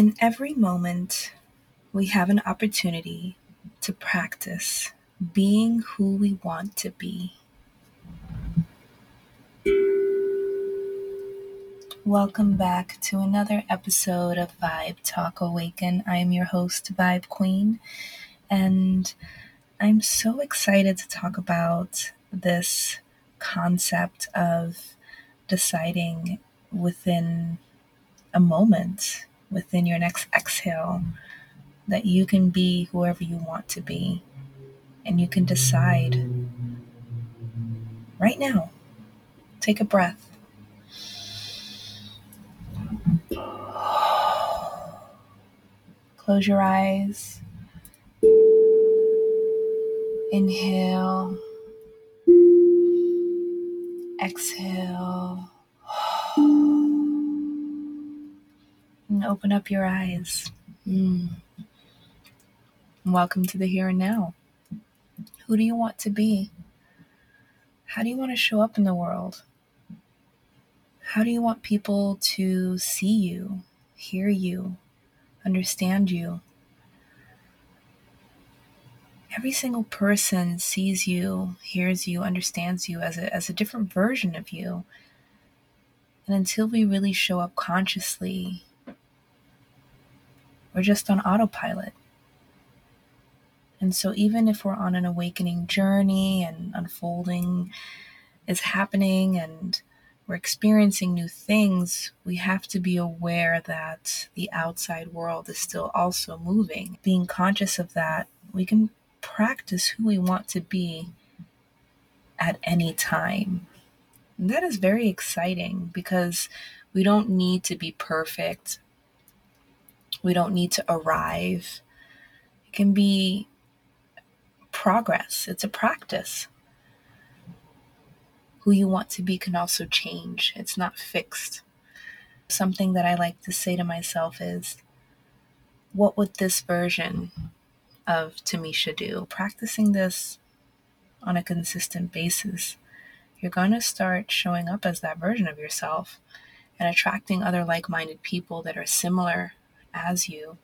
In every moment, we have an opportunity to practice being who we want to be. Welcome back to another episode of Vibe Talk Awaken. I am your host, Vibe Queen, and I'm so excited to talk about this concept of deciding within a moment, within your next exhale, that you can be whoever you want to be. And you can decide right now. Take a breath. Close your eyes. Inhale. Exhale. And open up your eyes. Mm. Welcome to the here and now. Who do you want to be? How do you want to show up in the world? How do you want people to see you, hear you, understand you? Every single person sees you, hears you, understands you as a, as a different version of you. And until we really show up consciously, we're just on autopilot. And so, even if we're on an awakening journey and unfolding is happening and we're experiencing new things, we have to be aware that the outside world is still also moving. Being conscious of that, we can practice who we want to be at any time. And that is very exciting because we don't need to be perfect. We don't need to arrive. It can be progress, it's a practice. Who you want to be can also change, it's not fixed. Something that I like to say to myself is, what would this version of Tamisha do? Practicing this on a consistent basis, you're going to start showing up as that version of yourself and attracting other like minded people that are similar as you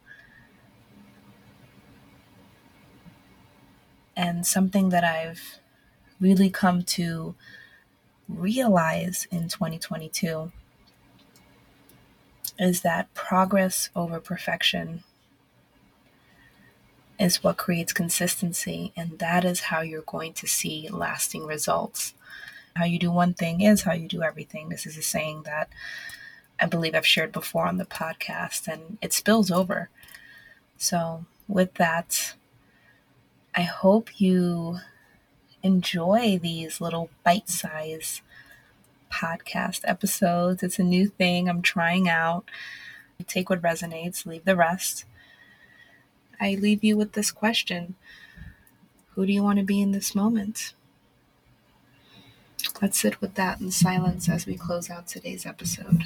And something that I've really come to realize in 2022 is that progress over perfection is what creates consistency, and that is how you're going to see lasting results. How you do one thing is how you do everything. This is a saying that I believe I've shared before on the podcast, and it spills over. So, with that, I hope you enjoy these little bite size podcast episodes. It's a new thing I'm trying out. Take what resonates, leave the rest. I leave you with this question Who do you want to be in this moment? Let's sit with that in silence as we close out today's episode.